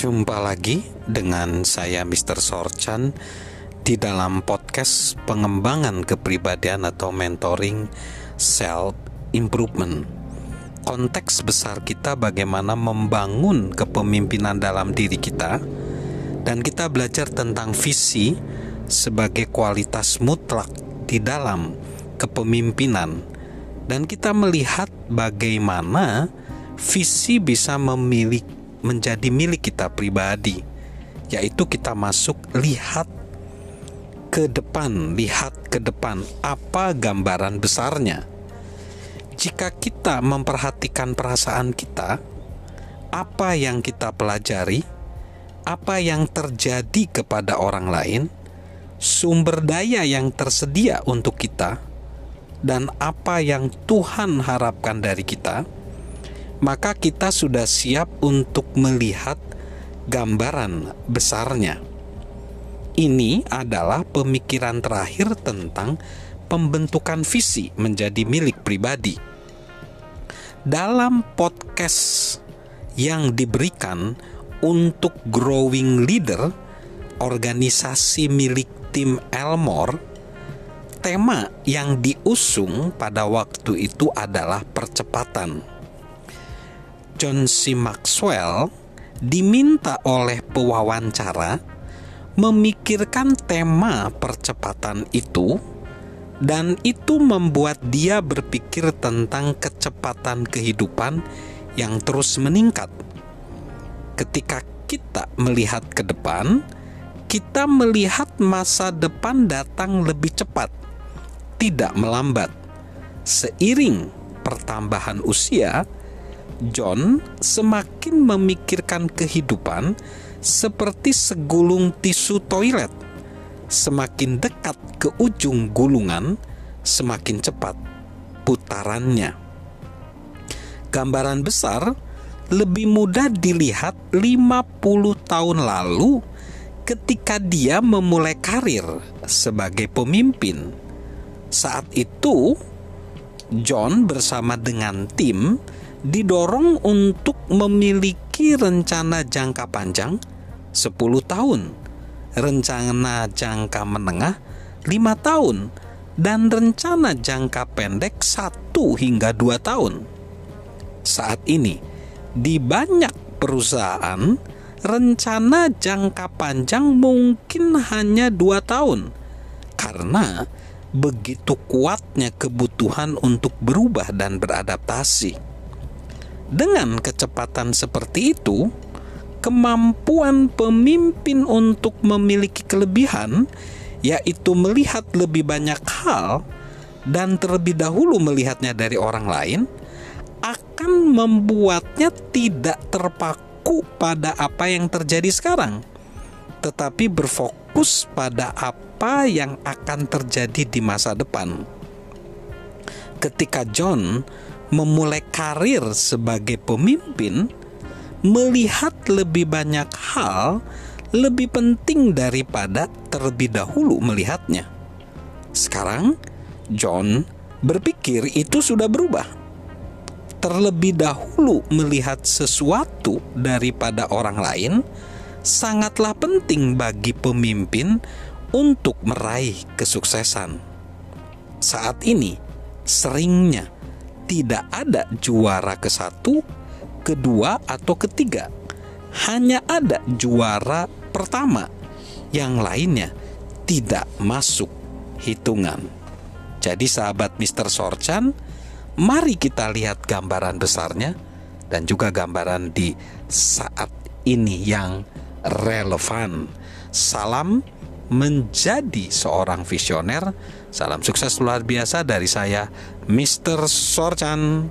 Jumpa lagi dengan saya Mr. Sorchan di dalam podcast pengembangan kepribadian atau mentoring self improvement. Konteks besar kita bagaimana membangun kepemimpinan dalam diri kita dan kita belajar tentang visi sebagai kualitas mutlak di dalam kepemimpinan dan kita melihat bagaimana visi bisa memiliki menjadi milik kita pribadi yaitu kita masuk lihat ke depan, lihat ke depan apa gambaran besarnya. Jika kita memperhatikan perasaan kita, apa yang kita pelajari, apa yang terjadi kepada orang lain, sumber daya yang tersedia untuk kita, dan apa yang Tuhan harapkan dari kita, maka kita sudah siap untuk melihat gambaran besarnya. Ini adalah pemikiran terakhir tentang pembentukan visi menjadi milik pribadi. Dalam podcast yang diberikan untuk growing leader, organisasi milik tim Elmore, tema yang diusung pada waktu itu adalah percepatan. John C. Maxwell diminta oleh pewawancara memikirkan tema percepatan itu, dan itu membuat dia berpikir tentang kecepatan kehidupan yang terus meningkat. Ketika kita melihat ke depan, kita melihat masa depan datang lebih cepat, tidak melambat. Seiring pertambahan usia, John semakin memikirkan kehidupan seperti segulung tisu toilet. Semakin dekat ke ujung gulungan, semakin cepat putarannya. Gambaran besar lebih mudah dilihat 50 tahun lalu ketika dia memulai karir sebagai pemimpin. Saat itu, John bersama dengan tim didorong untuk memiliki rencana jangka panjang 10 tahun, rencana jangka menengah 5 tahun, dan rencana jangka pendek 1 hingga 2 tahun. Saat ini, di banyak perusahaan, rencana jangka panjang mungkin hanya 2 tahun karena begitu kuatnya kebutuhan untuk berubah dan beradaptasi. Dengan kecepatan seperti itu, kemampuan pemimpin untuk memiliki kelebihan, yaitu melihat lebih banyak hal dan terlebih dahulu melihatnya dari orang lain, akan membuatnya tidak terpaku pada apa yang terjadi sekarang, tetapi berfokus pada apa yang akan terjadi di masa depan. Ketika John memulai karir sebagai pemimpin, melihat lebih banyak hal lebih penting daripada terlebih dahulu melihatnya. Sekarang, John berpikir itu sudah berubah. Terlebih dahulu melihat sesuatu daripada orang lain sangatlah penting bagi pemimpin untuk meraih kesuksesan. Saat ini, seringnya tidak ada juara ke satu, kedua, atau ketiga. Hanya ada juara pertama, yang lainnya tidak masuk hitungan. Jadi sahabat Mr. Sorchan, mari kita lihat gambaran besarnya dan juga gambaran di saat ini yang relevan. Salam menjadi seorang visioner. Salam sukses luar biasa dari saya, Mr. Sorchan.